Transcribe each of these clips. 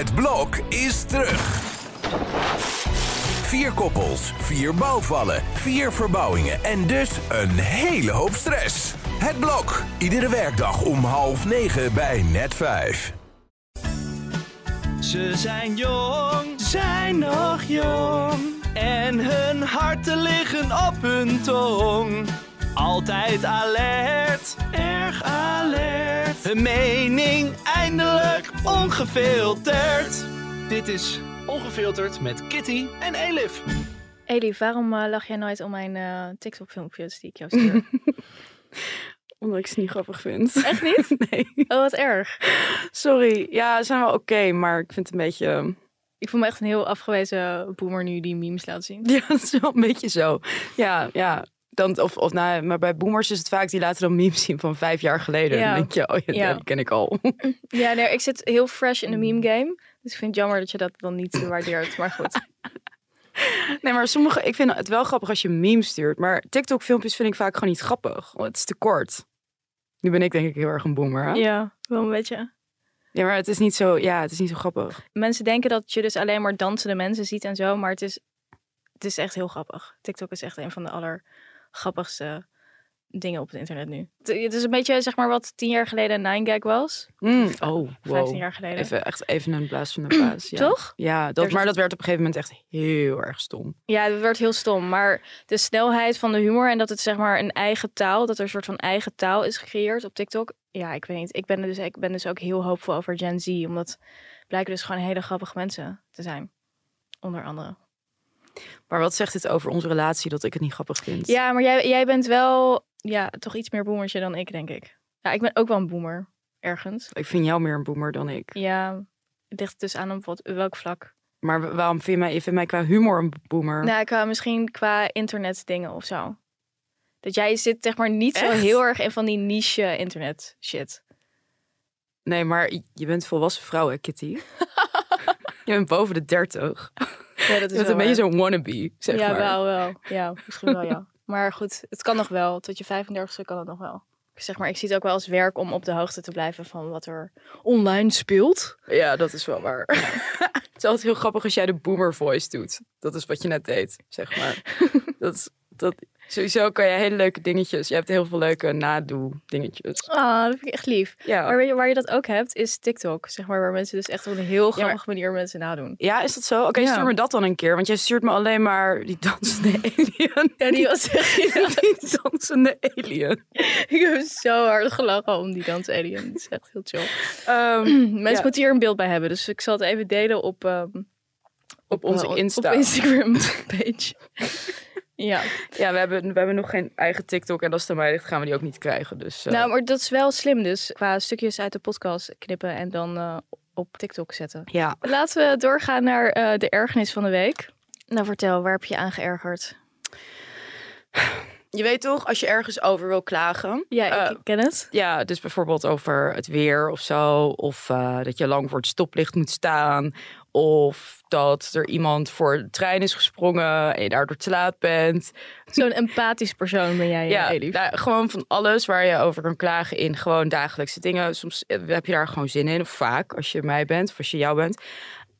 Het blok is terug. Vier koppels, vier bouwvallen, vier verbouwingen en dus een hele hoop stress. Het blok, iedere werkdag om half negen bij net vijf. Ze zijn jong, zijn nog jong. En hun harten liggen op hun tong. Altijd alert, erg alert. Hun mening eindelijk ongefilterd. Dit is Ongefilterd met Kitty en Elif. Elif, waarom eh, lach jij nooit om mijn eh, TikTok-filmpjes die ik jou stuur? Omdat ik ze niet grappig vind. Echt niet? Nee. Oh, wat erg. Sorry. Ja, ze zijn wel oké, maar ik vind het een beetje... Ik voel me echt een heel afgewezen boomer nu die memes laat zien. Ja, dat is wel een beetje zo. Ja, ja. Dan, of, of nou, maar bij boomers is het vaak, die laten dan memes zien van vijf jaar geleden. Ja. Dan denk je, oh ja, Ja. die ken ik al. Ja, nee, ik zit heel fresh in de meme game. Dus ik vind het jammer dat je dat dan niet waardeert. Maar goed. Nee, maar sommige, ik vind het wel grappig als je memes stuurt. Maar TikTok filmpjes vind ik vaak gewoon niet grappig. Want het is te kort. Nu ben ik denk ik heel erg een boomer, hè? Ja, wel een beetje. Ja, maar het is niet zo, ja, het is niet zo grappig. Mensen denken dat je dus alleen maar dansende mensen ziet en zo. Maar het is, het is echt heel grappig. TikTok is echt een van de allergrappigste dingen op het internet nu. Het- is een beetje, zeg maar, wat tien jaar geleden een 9gag was. Mm, oh, wow. 15 jaar geleden. Even, echt even een blaas van de paas. Ja. Toch? Ja, dat, maar dat werd op een gegeven moment echt heel erg stom. Ja, het werd heel stom. Maar de snelheid van de humor en dat het zeg maar een eigen taal, dat er een soort van eigen taal is gecreëerd op TikTok. Ja, ik weet niet. Ik ben, er dus, ik ben dus ook heel hoopvol over Gen Z, omdat blijken dus gewoon hele grappige mensen te zijn. Onder andere. Maar wat zegt dit over onze relatie dat ik het niet grappig vind? Ja, maar jij, jij bent wel ja, toch iets meer boomertje dan ik, denk ik. Ja, ik ben ook wel een boomer. Ergens. Ik vind jou meer een boomer dan ik. Ja, het ligt dus aan op wat, welk vlak. Maar wa- waarom vind je mij, je vindt mij qua humor een boomer? Nou, qua, misschien qua internetdingen of zo. Dat jij zit zeg maar niet zo heel erg in van die niche internet shit. Nee, maar je bent volwassen vrouw, hè, Kitty? je bent boven de dertig. Ja, dat bent een beetje zo'n wannabe, zeg Ja, maar. wel, wel. Ja, misschien wel, ja. Maar goed, het kan nog wel. Tot je 35ste kan het nog wel. Zeg maar, ik zie het ook wel als werk om op de hoogte te blijven van wat er online speelt. Ja, dat is wel waar. het is altijd heel grappig als jij de boomer voice doet. Dat is wat je net deed, zeg maar. dat, is- dat, sowieso kan je hele leuke dingetjes. Je hebt heel veel leuke nadoe dingetjes. Ah, dat vind ik echt lief. Ja. Maar weet je, waar je dat ook hebt, is TikTok. Zeg maar, waar mensen dus echt op een heel maar- grappige manier mensen nadoen. Ja, is dat zo? Oké, Ja. stuur me dat dan een keer. Want jij stuurt me alleen maar die dansende alien. Ja, die was echt... die dansende alien. ik heb zo hard gelachen om die dans alien. Het is echt heel chill. Ehm, Mensen moeten hier een beeld bij hebben. Dus ik zal het even delen op... ehm, op onze eh, Insta. Op Instagram page. Ja. Ja, we hebben, we hebben nog geen eigen TikTok. En als het aan mij ligt, gaan we die ook niet krijgen. Dus, eh, Nou, maar dat is wel slim dus. Qua stukjes uit de podcast knippen en dan eh, op TikTok zetten. ja. Laten we doorgaan naar eh, de ergernis van de week. Nou, vertel, waar heb je aan geërgerd? Je weet toch, als je ergens over wil klagen. Ja, ik ken het. Ja, dus bijvoorbeeld over het weer of zo. Of dat je lang voor het stoplicht moet staan. Of dat er iemand voor de trein is gesprongen en je daardoor te laat bent. Zo'n empathisch persoon ben jij, Ja, ja, Elif. nou, gewoon van alles waar je over kan klagen in gewoon dagelijkse dingen. Soms eh, heb je daar gewoon zin in, of vaak als je mij bent of als je jou bent.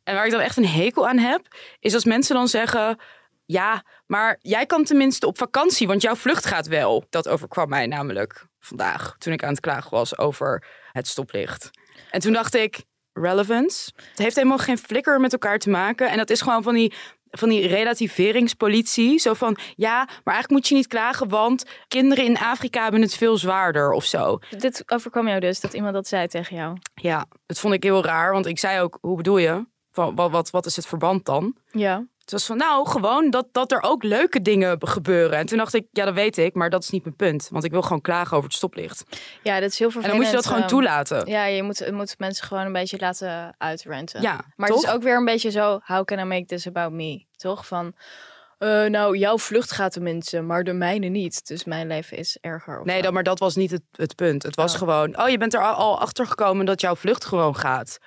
En waar ik dan echt een hekel aan heb, is als mensen dan zeggen... Ja, maar jij kan tenminste op vakantie, want jouw vlucht gaat wel. Dat overkwam mij namelijk vandaag, toen ik aan het klagen was over het stoplicht. En toen dacht ik, relevance? Het heeft helemaal geen flikker met elkaar te maken. En dat is gewoon van die, van die relativeringspolitie. Zo van, ja, maar eigenlijk moet je niet klagen, want kinderen in Afrika hebben het veel zwaarder of zo. Dit overkwam jou dus, dat iemand dat zei tegen jou. Ja, dat vond ik heel raar, want ik zei ook, hoe bedoel je? Van, wat, wat, wat is het verband dan? Ja. Het was van, nou, gewoon dat, dat er ook leuke dingen gebeuren. En toen dacht ik, ja, dat weet ik, maar dat is niet mijn punt. Want ik wil gewoon klagen over het stoplicht. Ja, dat is heel En vervelend. dan moet je dat gewoon ehm, toelaten. Ja, je moet, je moet mensen gewoon een beetje laten uitrenten. Ja, maar toch? het is ook weer een beetje zo, how can I make this about me? Toch? Van, eh, nou, jouw vlucht gaat tenminste, maar de mijne niet. Dus mijn leven is erger. Nee, dat, maar dat was niet het, het punt. Het was Oh. gewoon, oh, je bent er al, al achter gekomen dat jouw vlucht gewoon gaat.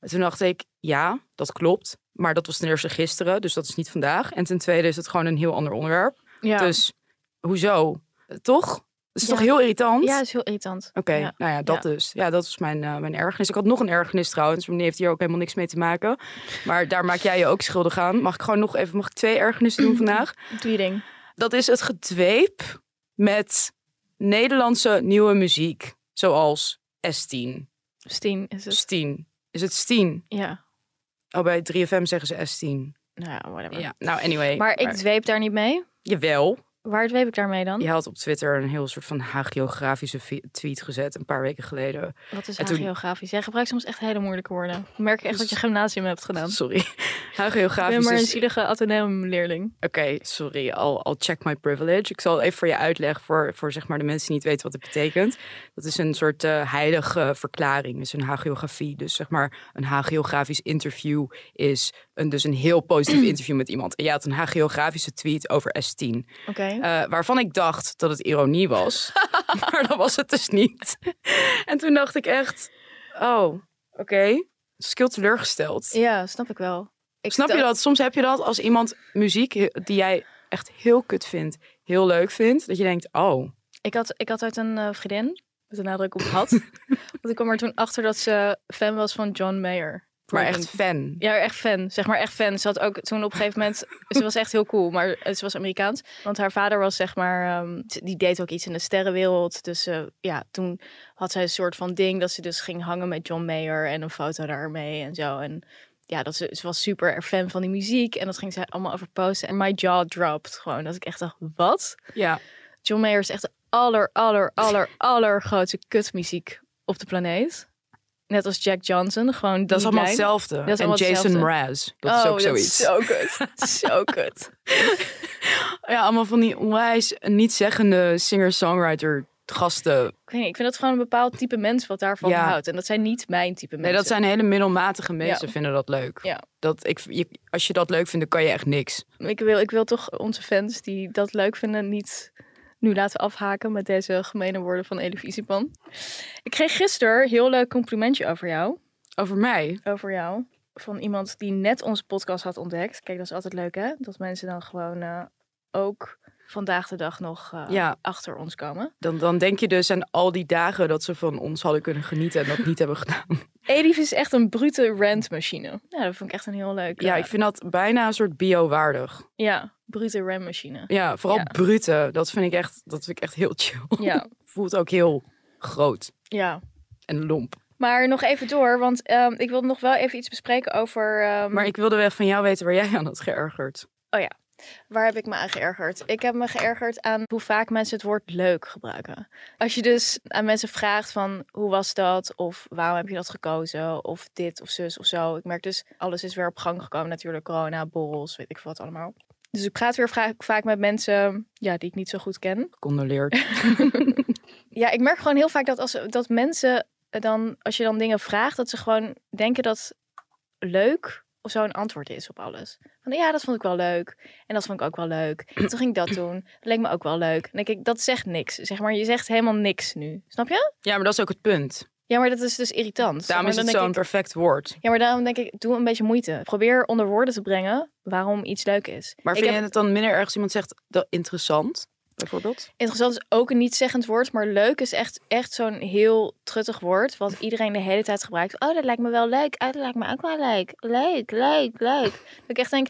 En toen dacht ik, ja, dat klopt. Maar dat was ten eerste gisteren, dus dat is niet vandaag. En ten tweede is het gewoon een heel ander onderwerp. ja. Dus hoezo? Toch? Dat is Ja. toch heel irritant? Ja, dat is heel irritant. Oké, Ja. nou ja, dat dus. Ja, dat was mijn, eh, mijn ergernis. Ik had nog een ergernis trouwens, maar die heeft hier ook helemaal niks mee te maken. Maar daar maak jij je ook schuldig aan. Mag ik gewoon nog even, mag ik twee ergernissen doen vandaag? Doe je ding. Dat is het gedweep met Nederlandse nieuwe muziek. Zoals S10. Stien is het. Stien. Is het Stien? Ja. Oh, bij 3FM zeggen ze S10. Nou ja, whatever. Ja, nou anyway. Maar ik zweep daar niet mee. Jawel. Waar zweep ik daarmee dan? Je had op Twitter een heel soort van hagiografische tweet gezet een paar weken geleden. Wat is En toen- hagiografisch? Jij gebruikt soms echt hele moeilijke woorden. Ik merk echt dat je gymnasium hebt gedaan. Sorry. Ik ben Hagiografisch maar een zielige ateneum leerling. Oké, sorry. I'll, I'll check my privilege. Ik zal even voor je uitleggen voor, voor zeg maar de mensen die niet weten wat het betekent. Dat is een soort eh, heilige verklaring. Dus een hagiografie. Dus zeg maar een hagiografisch interview is een, dus een heel positief interview met iemand. En jij had een hagiografische tweet over S10. Oké. eh, waarvan ik dacht dat het ironie was. maar dat was het dus niet. en toen dacht ik echt, oh, oké. Ik heel teleurgesteld. Ja, snap ik wel. Ik Snap je dat? Soms heb je dat als iemand muziek die jij echt heel kut vindt, heel leuk vindt. Dat je denkt, oh, Ik had, ik had uit een eh, vriendin, met een nadruk op had. want ik kwam er toen achter dat ze fan was van John Mayer. Maar echt fan. Ja, echt fan. Zeg maar echt fan. Ze had ook toen op een gegeven moment... Ze was echt heel cool, maar ze was Amerikaans. Want haar vader was zeg maar... ehm, die deed ook iets in de sterrenwereld. Dus eh, ja, toen had zij een soort van ding... dat ze dus ging hangen met John Mayer... en een foto daarmee en zo. En ja, dat ze, ze was super fan van die muziek. En dat ging zij allemaal over posten. En my jaw dropped gewoon. Dat ik echt dacht, wat? Ja, John Mayer is echt de aller, aller, aller, allergrootste kutmuziek op de planeet. Net als Jack Johnson. Gewoon dat is allemaal lijn. hetzelfde. Dat is en allemaal Jason hetzelfde. Mraz, dat is ook zoiets. zo kut. zo kut. Ja, allemaal van die onwijs niet-zeggende singer-songwriter gasten. Ik weet niet, ik vind dat gewoon een bepaald type mens wat daarvan Ja. houdt. En dat zijn niet mijn type mensen. Nee, dat zijn hele middelmatige mensen Ja. vinden dat leuk. Ja. Dat ik, je, als je dat leuk vindt, dan kan je echt niks. Ik wil, ik wil toch onze fans die dat leuk vinden niet nu laten afhaken met deze gemene woorden van Elevisipan. Ik kreeg gisteren een heel leuk complimentje over jou. Over mij? Over jou. Van iemand die net onze podcast had ontdekt. Kijk, dat is altijd leuk hè? Dat mensen dan gewoon eh, ook vandaag de dag nog eh, Ja. achter ons komen. Dan, dan denk je dus aan al die dagen dat ze van ons hadden kunnen genieten en dat niet hebben gedaan. Edith is echt een brute rantmachine. Ja, dat vond ik echt een heel leuk. Ja, eh, ik vind dat bijna een soort bio-waardig. Ja, brute rantmachine. Ja, vooral Ja. brute. Dat vind ik echt, dat vind ik echt heel chill. Ja, Voelt ook heel groot ja. en lomp. Maar nog even door, want ehm, ik wil nog wel even iets bespreken over... ehm, Maar ik wilde wel van jou weten waar jij aan had geërgerd. Waar heb ik me aan geërgerd? Ik heb me geërgerd aan hoe vaak mensen het woord leuk gebruiken. Als je dus aan mensen vraagt van hoe was dat? Of waarom heb je dat gekozen? Of dit of zus of zo. Ik merk dus, alles is weer op gang gekomen natuurlijk. Corona, borrels, weet ik wat allemaal. Dus ik praat weer vaak met mensen ja, die ik niet zo goed ken. Condoleerd. Ja, ik merk gewoon heel vaak dat als dat mensen dan, als je dan dingen vraagt, dat ze gewoon denken dat leuk of zo een antwoord is op alles. Van ja, dat vond ik wel leuk. En dat vond ik ook wel leuk. En toen ging ik dat doen. Dat leek me ook wel leuk. Denk ik, dat zegt niks. Zeg maar, je zegt helemaal niks nu. Snap je? Ja, maar dat is ook het punt. Ja, maar dat is dus irritant. Daarom is het zo'n ik- perfect woord. Ja, maar daarom denk ik, doe een beetje moeite. Probeer onder woorden te brengen waarom iets leuk is. Maar Ik vind heb- je het dan minder erg als iemand zegt dat interessant, bijvoorbeeld? Interessant is ook een niet-zeggend woord, maar leuk is echt, echt zo'n heel truttig woord. Wat iedereen de hele tijd gebruikt. Oh, dat lijkt me wel leuk. Oh, dat lijkt me ook wel leuk. Leuk, leuk, leuk. Dat ik echt denk,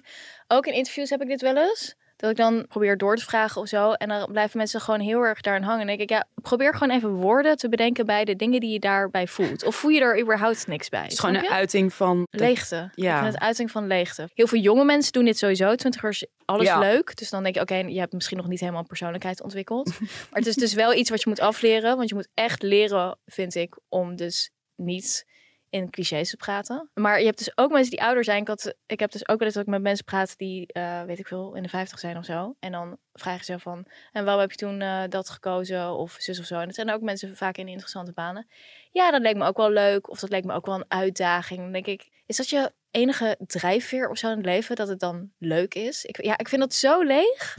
ook in interviews heb ik dit wel eens. Dat ik dan probeer door te vragen of zo. En dan blijven mensen gewoon heel erg daarin hangen. En dan denk ik, ja, probeer gewoon even woorden te bedenken bij de dingen die je daarbij voelt. Of voel je er überhaupt niks bij? Het is gewoon een uiting van... Leegte. Ja. Het uiting van leegte. Heel veel jonge mensen doen dit sowieso. Twintigers, alles Ja. leuk. Dus dan denk ik, oké, je hebt misschien nog niet helemaal een persoonlijkheid ontwikkeld. maar het is dus wel iets wat je moet afleren. Want je moet echt leren, vind ik, om dus niet in clichés te praten. Maar je hebt dus ook mensen die ouder zijn. Ik, had, ik heb dus ook wel eens dat ik met mensen praat die, eh, weet ik veel, in de 50 zijn of zo. En dan vragen ze van, en waarom heb je toen eh, dat gekozen? Of zus of zo. En dat zijn ook mensen vaak in interessante banen. Ja, dat leek me ook wel leuk. Of dat leek me ook wel een uitdaging. Dan denk ik, is dat je enige drijfveer of zo in het leven? Dat het dan leuk is? Ik, ja, ik vind dat zo leeg.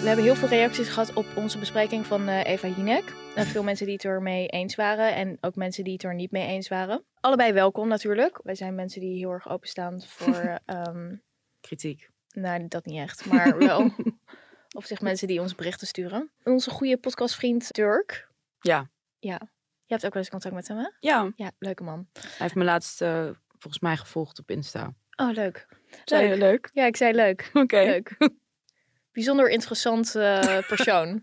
We hebben heel veel reacties gehad op onze bespreking van eh, Eva Jinek. En veel mensen die het er mee eens waren. En ook mensen die het er niet mee eens waren. Allebei welkom natuurlijk. Wij zijn mensen die heel erg openstaan voor... ehm, Kritiek. nou, dat niet echt. Maar wel, Of zeg mensen die ons berichten sturen. En onze goede podcastvriend Dirk. Ja. Ja. Je hebt ook wel eens contact met hem, hè? Ja, Ja, leuke man. hij heeft me laatst eh, volgens mij gevolgd op Insta. Oh, leuk. Zei je leuk? Ja, ik zei leuk. Oké. Leuk. Bijzonder interessant eh, persoon.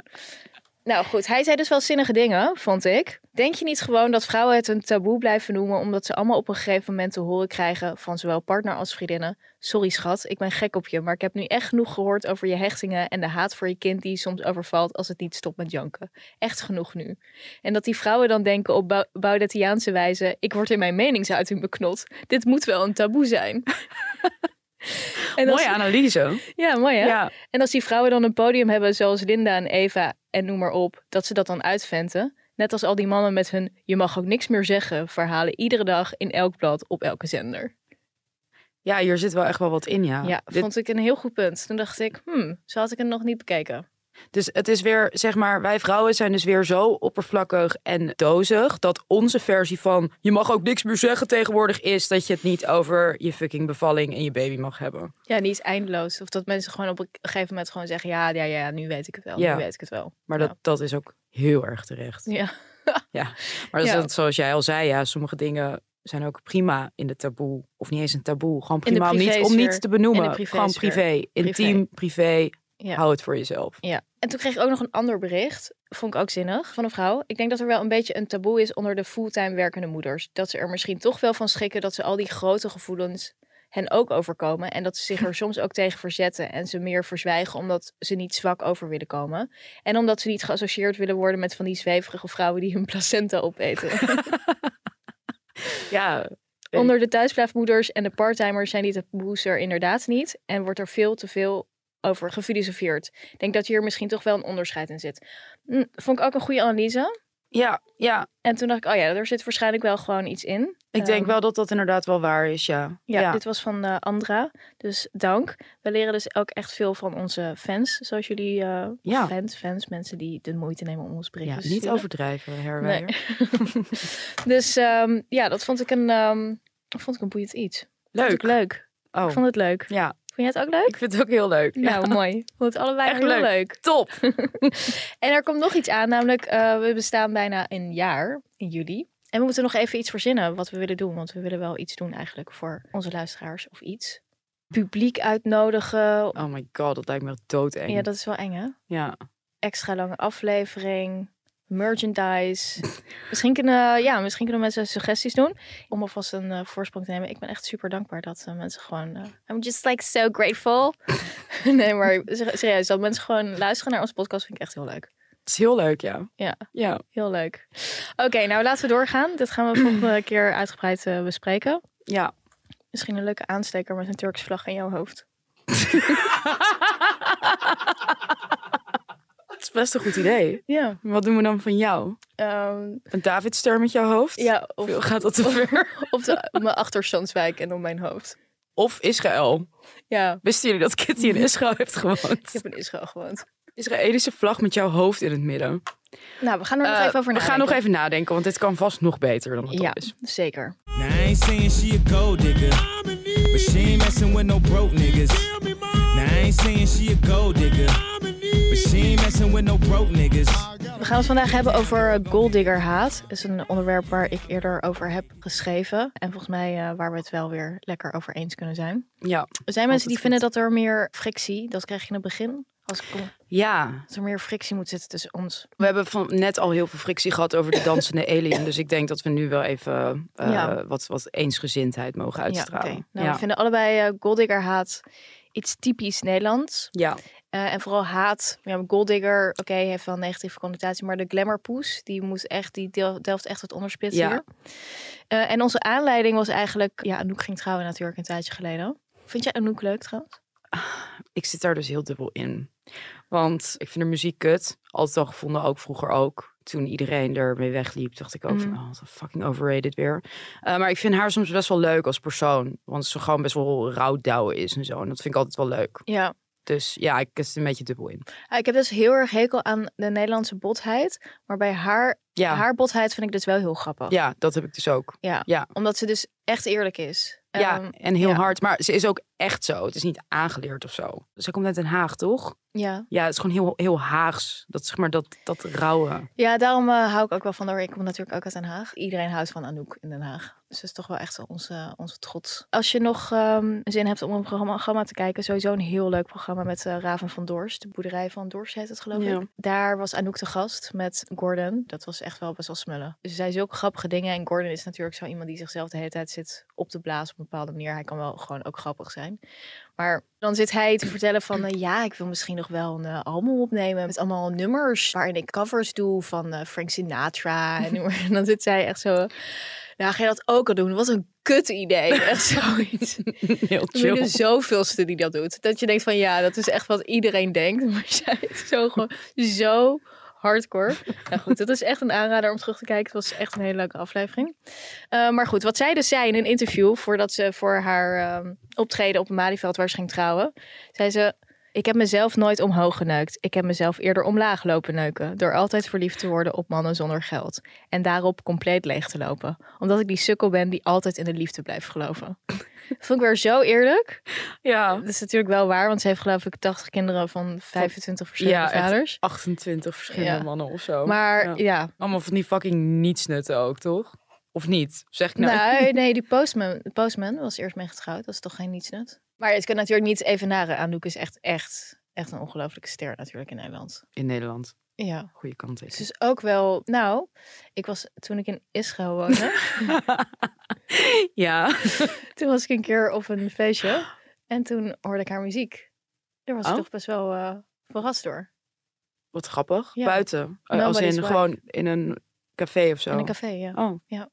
nou goed, hij zei dus wel zinnige dingen, vond ik. Denk je niet gewoon dat vrouwen het een taboe blijven noemen omdat ze allemaal op een gegeven moment te horen krijgen van zowel partner als vriendinnen? Sorry schat, ik ben gek op je, maar ik heb nu echt genoeg gehoord over je hechtingen en de haat voor je kind die je soms overvalt als het niet stopt met janken. Echt genoeg nu. En dat die vrouwen dan denken op Bau- Baudetiaanse wijze, ik word in mijn meningsuiting beknot. Dit moet wel een taboe zijn. en als- Mooie analyse. Ja, mooi hè? Ja. En als die vrouwen dan een podium hebben zoals Linda en Eva en noem maar op, dat ze dat dan uitventen. Net als al die mannen met hun je mag ook niks meer zeggen verhalen iedere dag in elk blad op elke zender. ja, hier zit wel echt wel wat in, ja. Ja, Dit- vond ik een heel goed punt. Toen dacht ik, hmm, zo had ik het nog niet bekeken. Dus het is weer, zeg maar, wij vrouwen zijn dus weer zo oppervlakkig en dozig. Dat onze versie van je mag ook niks meer zeggen tegenwoordig is dat je het niet over je fucking bevalling en je baby mag hebben. Ja, niet eindeloos. Of dat mensen gewoon op een gegeven moment gewoon zeggen, ja, ja, ja, nu weet ik het wel. Ja. Nu weet ik het wel. Maar Ja. dat, dat is ook heel erg terecht. Ja, Ja. Maar dat is Ja. zoals jij al zei, ja, sommige dingen zijn ook prima in de taboe. Of niet eens een taboe. Gewoon prima om, niet, om niets te benoemen. Gewoon privé. Intiem, privé. Ja. Hou het voor jezelf. Ja, en toen kreeg ik ook nog een ander bericht. Vond ik ook zinnig van een vrouw. Ik denk dat er wel een beetje een taboe is onder de fulltime werkende moeders. Dat ze er misschien toch wel van schrikken dat ze al die grote gevoelens hen ook overkomen. En dat ze zich er soms ook tegen verzetten en ze meer verzwijgen omdat ze niet zwak over willen komen. En omdat ze niet geassocieerd willen worden met van die zweverige vrouwen die hun placenta opeten. Ja, Onder de thuisblijfmoeders en de parttimers zijn die taboes er inderdaad niet. En wordt er veel te veel over gefilosofeerd. Ik denk dat hier misschien toch wel een onderscheid in zit. Hm, vond ik ook een goede analyse. ja, ja. En toen dacht ik, oh ja, er zit waarschijnlijk wel gewoon iets in. Ik denk Ehm, wel dat dat inderdaad wel waar is, ja. Ja, dit was van eh, Andra. Dus dank. We leren dus ook echt veel van onze fans. Zoals jullie eh, Ja. fans, fans, mensen die de moeite nemen om ons ja, berichten te niet overdrijven, Herwijer. Dus ehm, ja, dat vond ik een, ehm, vond ik een boeiend iets. Leuk. ik leuk. Oh, Ik vond het leuk. ja. Vond jij het ook leuk? Ik vind het ook heel leuk. Ja. Nou, mooi. Ik vond het allebei Echt heel leuk. leuk. Top. En er komt nog iets aan, namelijk eh, we bestaan bijna een jaar in juli. En we moeten nog even iets verzinnen wat we willen doen. Want we willen wel iets doen eigenlijk voor onze luisteraars of iets. Publiek uitnodigen. Oh my god, dat lijkt me doodeng. Ja, dat is wel eng hè? Ja. Extra lange aflevering. Merchandise. misschien, kunnen, ja, misschien kunnen mensen suggesties doen. Om alvast een eh, voorsprong te nemen. Ik ben echt super dankbaar dat eh, mensen gewoon... eh, I'm just like so grateful. nee, maar ser- serieus. Dat mensen gewoon luisteren naar onze podcast vind ik echt heel leuk. Het is heel leuk, ja. Ja. Ja. Heel leuk. Oké, nou laten we doorgaan. Dit gaan we volgende keer uitgebreid bespreken. Ja. Misschien een leuke aansteker met een Turkse vlag aan jouw hoofd. Het is best een goed idee. Ja. Wat doen we dan van jou? ehm, Een Davidster met jouw hoofd? ja, of, Of gaat dat te ver? of de, mijn achterstandswijk en om mijn hoofd. Of Israël. Ja, Wisten jullie dat Kitty in Israël heeft ik gewoond? heb in Israël gewoond. Israëlische vlag met jouw hoofd in het midden. Nou, we gaan er nog Eh, even over we nadenken. gaan nog even nadenken, want dit kan vast nog beter dan het Ja, is. zeker. Now We gaan het vandaag hebben over golddigger haat. Dat is een onderwerp waar ik eerder over heb geschreven. En volgens mij eh, waar we het wel weer lekker over eens kunnen zijn. Ja. Er zijn mensen die vinden dat er meer frictie, dat krijg je in het begin. Als ik kom, Ja, dat er meer frictie moet zitten tussen ons. we hebben van net al heel veel frictie gehad over de dansende alien. Dus ik denk dat we nu wel even eh, Ja. wat, wat eensgezindheid mogen uitstralen. Ja, oké. Nou, we vinden allebei eh golddigger haat iets typisch Nederlands. ja. Eh, en vooral haat. Ja, golddigger, oké, heeft wel een negatieve connotatie. Maar de glamourpoes, die moet echt, die delft echt het onderspit Ja. hier. Eh, en onze aanleiding was eigenlijk... Ja, Anouk ging trouwen natuurlijk een tijdje geleden. Vind jij Anouk leuk trouwens? ik zit daar dus heel dubbel in. Want ik vind de muziek kut. Altijd al gevonden, ook vroeger ook. Toen iedereen ermee wegliep, dacht ik ook van, Mhm. oh, fucking overrated weer. Eh, maar ik vind haar soms best wel leuk als persoon. Want ze gewoon best wel rouwdouwen is en zo. En dat vind ik altijd wel leuk. Ja. Dus ja, ik er een beetje dubbel in. Ah, Ik heb dus heel erg hekel aan de Nederlandse botheid. Maar bij haar Ja, Haar botheid vind ik dus wel heel grappig. ja, dat heb ik dus ook. Ja. Ja. Omdat ze dus echt eerlijk is. Ja, Ehm, en heel ja. hard. Maar ze is ook echt zo. Het is niet aangeleerd of zo. Ze komt uit Den Haag, toch? Ja. Ja, het is gewoon heel, heel Haags. Dat zeg maar dat, dat rauwe. ja, daarom eh, hou ik ook wel van haar. Ik kom natuurlijk ook uit Den Haag. Iedereen houdt van Anouk in Den Haag. Dus dat is toch wel echt onze, onze trots. Als je nog ehm, zin hebt om een programma, te kijken, sowieso een heel leuk programma met eh, Raven van Dorst. De boerderij van Dorst heet het geloof Ja. ik. Daar was Anouk te gast met Gordon. Dat was echt wel best wel smullen. Dus zij zulke grappige dingen. En Gordon is natuurlijk zo iemand die zichzelf de hele tijd zit op te blazen op een bepaalde manier. Hij kan wel gewoon ook grappig zijn. Maar dan zit hij te vertellen van eh, ja, ik wil misschien nog wel een eh, album opnemen met allemaal nummers waarin ik covers doe van eh, Frank Sinatra en, dan zit zij echt zo. Nou, ga je dat ook al doen? Wat een kut idee. Echt zoiets. Heel chill. er zoveelste die dat doet. Dat je denkt van ja, dat is echt wat iedereen denkt. Maar zij is zo gewoon zo hardcore. Ja, goed, dat is echt een aanrader om terug te kijken. Het was echt een hele leuke aflevering. Eh, maar goed, wat zij dus zei in een interview voordat ze voor haar ehm, optreden op een Malieveld waar ze ging trouwen, zei ze. Ik heb mezelf nooit omhoog geneukt. Ik heb mezelf eerder omlaag lopen neuken. Door altijd verliefd te worden op mannen zonder geld. En daarop compleet leeg te lopen. Omdat ik die sukkel ben die altijd in de liefde blijft geloven. Vond ik weer zo eerlijk. Ja. Dat is natuurlijk wel waar, want ze heeft geloof ik 80 kinderen van 25 verschillende Ja, vaders. 28 verschillende Ja. mannen of zo. Maar Ja. ja, Allemaal van die fucking nietsnutten ook, toch? Of niet? Zeg ik nou? nee, nee, die postman, postman was eerst mee getrouwd. Dat is toch geen nietsnut? Maar het kan natuurlijk niet evenaren. Anouk is echt, echt, echt een ongelofelijke ster natuurlijk in Nederland. In Nederland. Ja, Goede kant het is. is ook wel... Nou, ik was toen ik in Israël woonde, ja. toen was ik een keer op een feestje. En toen hoorde ik haar muziek. Daar was ik Oh. toch best wel eh, verrast door. Wat grappig. Ja. Buiten. Eh, Als in gewoon in een café of zo. In een café, ja. Oh. Ja.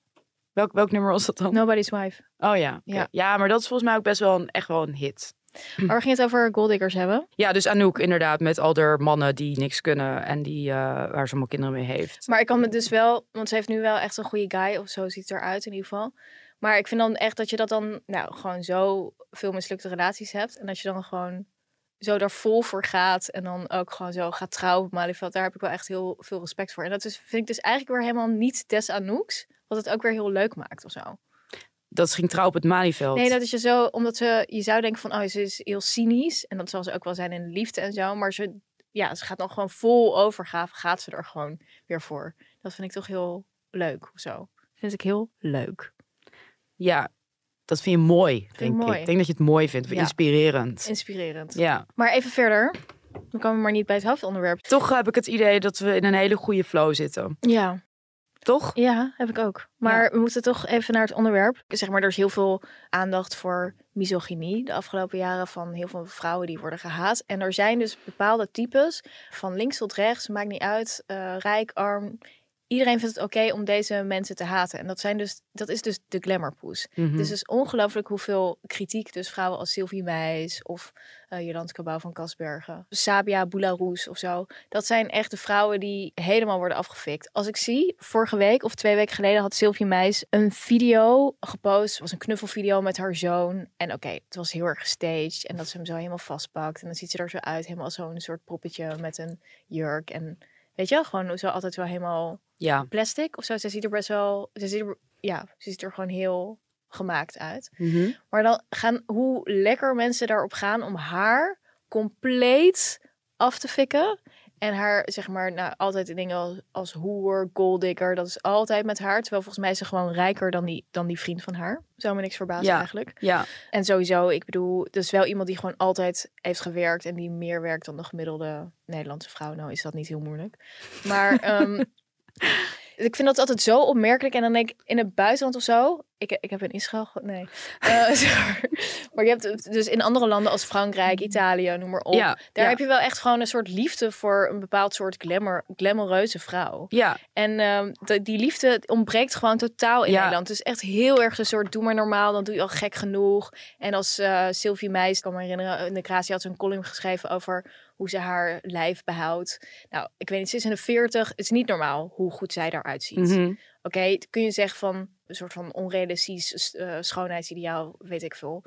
Welk, welk nummer was dat dan? Nobody's Wife. Oh ja. Ja. ja, maar dat is volgens mij ook best wel een, echt wel een hit. Maar we gingen het over golddiggers hebben. Ja, dus Anouk inderdaad met al haar mannen die niks kunnen en die, eh, waar ze allemaal kinderen mee heeft. Maar ik kan me dus wel, want ze heeft nu wel echt een goede guy, of zo ziet het eruit in ieder geval. Maar ik vind dan echt dat je dat dan, nou, gewoon zo veel mislukte relaties hebt. En dat je dan gewoon zo daar vol voor gaat. En dan ook gewoon zo gaat trouwen op Malieveld. Daar heb ik wel echt heel veel respect voor. En dat is, vind ik dus eigenlijk weer helemaal niet des Anouks. Wat het ook weer heel leuk maakt of zo. Dat ze ging trouwen op het Malieveld. Nee, dat is je zo, omdat ze, je zou denken van, oh, ze is heel cynisch. En dat zal ze ook wel zijn in de liefde en zo. Maar ze, ja, ze gaat dan gewoon vol overgave, gaat ze er gewoon weer voor. Dat vind ik toch heel leuk of zo. Vind ik heel leuk. Ja, dat vind je mooi, ik denk ik. mooi. Ik denk dat je het mooi vindt, Ja. inspirerend. Inspirerend. Ja. Maar even verder. We komen maar niet bij het hoofdonderwerp. Toch heb ik het idee dat we in een hele goede flow zitten. Ja, Toch? ja, heb ik ook. Maar we moeten toch even naar het onderwerp. Zeg maar, er is heel veel aandacht voor misogynie de afgelopen jaren van heel veel vrouwen die worden gehaat. En er zijn dus bepaalde types, van links tot rechts, maakt niet uit, eh, rijk, arm. Iedereen vindt het oké om deze mensen te haten. En dat, zijn dus, dat is dus de glamourpoes. Mhm. Het is dus ongelooflijk hoeveel kritiek dus vrouwen als Sylvie Meis of uh, Jolande Cabau van Kasbergen, Sabia Boularus of zo. Dat zijn echt de vrouwen die helemaal worden afgefikt. Als ik zie, vorige week of twee weken geleden had Sylvie Meis een video gepost. Het was een knuffelvideo met haar zoon. En oké, het was heel erg gestaged. En dat ze hem zo helemaal vastpakt. En dan ziet ze er zo uit, helemaal als zo'n soort poppetje met een jurk. En weet je, gewoon zo altijd wel helemaal Ja. plastic of zo. Ze ziet er best wel, ze ziet er, ja, ze ziet er gewoon heel gemaakt uit. Mhm. Maar dan gaan hoe lekker mensen daarop gaan om haar compleet af te fikken. En haar, zeg maar, nou, altijd de dingen als, als hoer, golddigger, dat is altijd met haar. Terwijl volgens mij is ze gewoon rijker dan die, dan die vriend van haar. Zou me niks verbazen Ja. eigenlijk. Ja. En sowieso, ik bedoel, dat is wel iemand die gewoon altijd heeft gewerkt en die meer werkt dan de gemiddelde Nederlandse vrouw. Nou is dat niet heel moeilijk. Maar ehm, ik vind dat altijd zo opmerkelijk. En dan denk ik, in het buitenland of zo, ik, ik heb in Israël, nee. Eh, maar, je hebt dus in andere landen als Frankrijk, Italië, noem maar op. Ja. Daar ja. heb je wel echt gewoon een soort liefde voor een bepaald soort glamour, glamoureuze vrouw. Ja. En ehm, de- die liefde ontbreekt gewoon totaal in Ja. Nederland. Is echt heel erg een soort doe maar normaal, dan doe je al gek genoeg. En als eh Sylvie Meis, ik kan me herinneren, in de Gratie had ze een column geschreven over hoe ze haar lijf behoudt. Nou, ik weet niet, ze is in de 40. Het is niet normaal hoe goed zij eruit ziet. Mhm. Oké, kun je zeggen van een soort van onrealistisch eh, schoonheidsideaal, weet ik veel.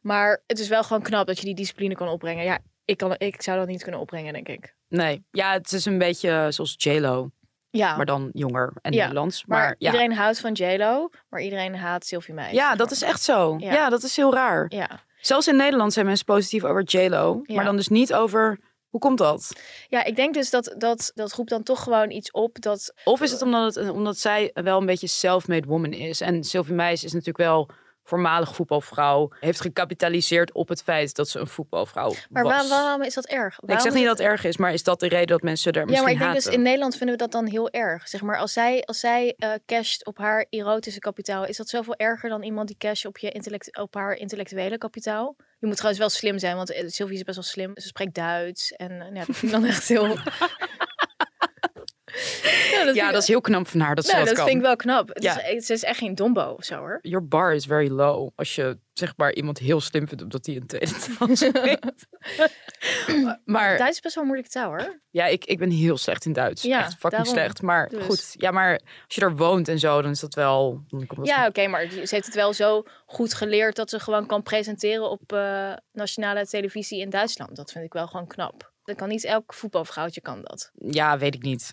Maar het is wel gewoon knap dat je die discipline kan opbrengen. Ja, ik, kan, ik zou dat niet kunnen opbrengen, denk ik. Nee. Ja, het is een beetje zoals J-Lo. Ja, Maar dan jonger en Ja, Nederlands. maar, Maar, ja. iedereen houdt van J-Lo, maar iedereen haat Sylvie Meis. ja, dat is echt zo. Ja. Ja. dat is heel raar. Ja. Zelfs in Nederland zijn mensen positief over J-Lo. Ja. Maar dan dus niet over... Hoe komt dat? ja, ik denk dus dat, dat dat roept dan toch gewoon iets op dat... Of is het omdat, het, omdat zij wel een beetje self-made woman is? En Sylvie Meis is natuurlijk wel voormalig voetbalvrouw. Heeft gecapitaliseerd op het feit dat ze een voetbalvrouw Maar was. waar- waarom is dat erg? ik zeg niet dat het erg is, maar is dat de reden dat mensen er Ja, misschien maar ik denk dus in Nederland vinden we dat dan heel erg. Zeg maar, als zij, als zij eh casht op haar erotische kapitaal, is dat zoveel erger dan iemand die casht op, je intellect, op haar intellectuele kapitaal? Je moet trouwens wel slim zijn, want eh, Sylvie is best wel slim. Ze spreekt Duits en eh, ja, dat vind ik dan echt heel... ja, dat is heel knap van haar dat ze nou, dat dat kan. vind ik wel knap. Het Ja. is, ze is echt geen dombo of zo hoor. Your bar is very low. Als je zeg maar iemand heel slim vindt omdat hij een tweede taal spreekt. maar Duits is best wel een moeilijke taal hoor. ja, ik, ik ben heel slecht in Duits. Ja, Echt fucking daarom. slecht. Maar Dus. goed, ja, maar als je daar woont en zo, dan is dat wel... Dan komt dat Ja, oké, maar ze heeft het wel zo goed geleerd dat ze gewoon kan presenteren op eh, nationale televisie in Duitsland. Dat vind ik wel gewoon knap. Dat kan niet elk voetbalvrouwtje kan dat. Ja, weet ik niet.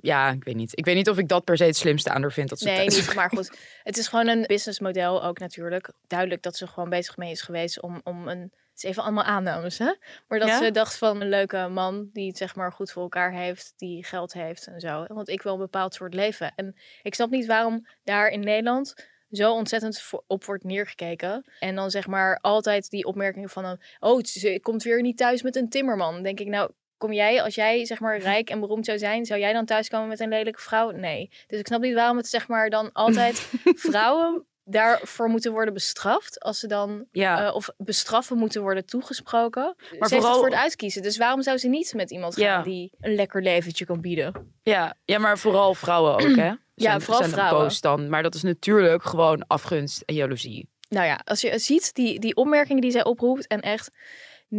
Ja, ik weet niet. Ik weet niet of ik dat per se het slimste aan haar vind. Dat ze Nee, niet. Maar goed, het is gewoon een businessmodel ook natuurlijk. Duidelijk dat ze gewoon bezig mee is geweest om, om een... Het is even allemaal aannames, hè? Maar dat Ja? ze dacht van een leuke man die het zeg maar goed voor elkaar heeft, die geld heeft en zo. Want ik wil een bepaald soort leven. En ik snap niet waarom daar in Nederland zo ontzettend voor- op wordt neergekeken. En dan zeg maar altijd die opmerkingen van... een, oh, ze komt weer niet thuis met een timmerman. Dan denk ik, nou, kom jij, als jij zeg maar rijk en beroemd zou zijn... zou jij dan thuiskomen met een lelijke vrouw? Nee. Dus ik snap niet waarom het zeg maar dan altijd vrouwen daarvoor moeten worden bestraft. Als ze dan... Ja, eh, of bestraffen moeten worden toegesproken. Maar ze heeft vooral- het voor het uitkiezen. Dus waarom zou ze niet met iemand gaan Ja. die een lekker leventje kan bieden? ja, ja, maar vooral vrouwen ook, hè? Zijn, vooral zijn vrouwen. dan. Maar dat is natuurlijk gewoon afgunst en jaloezie. Nou ja, als je ziet die, die opmerkingen die zij oproept en echt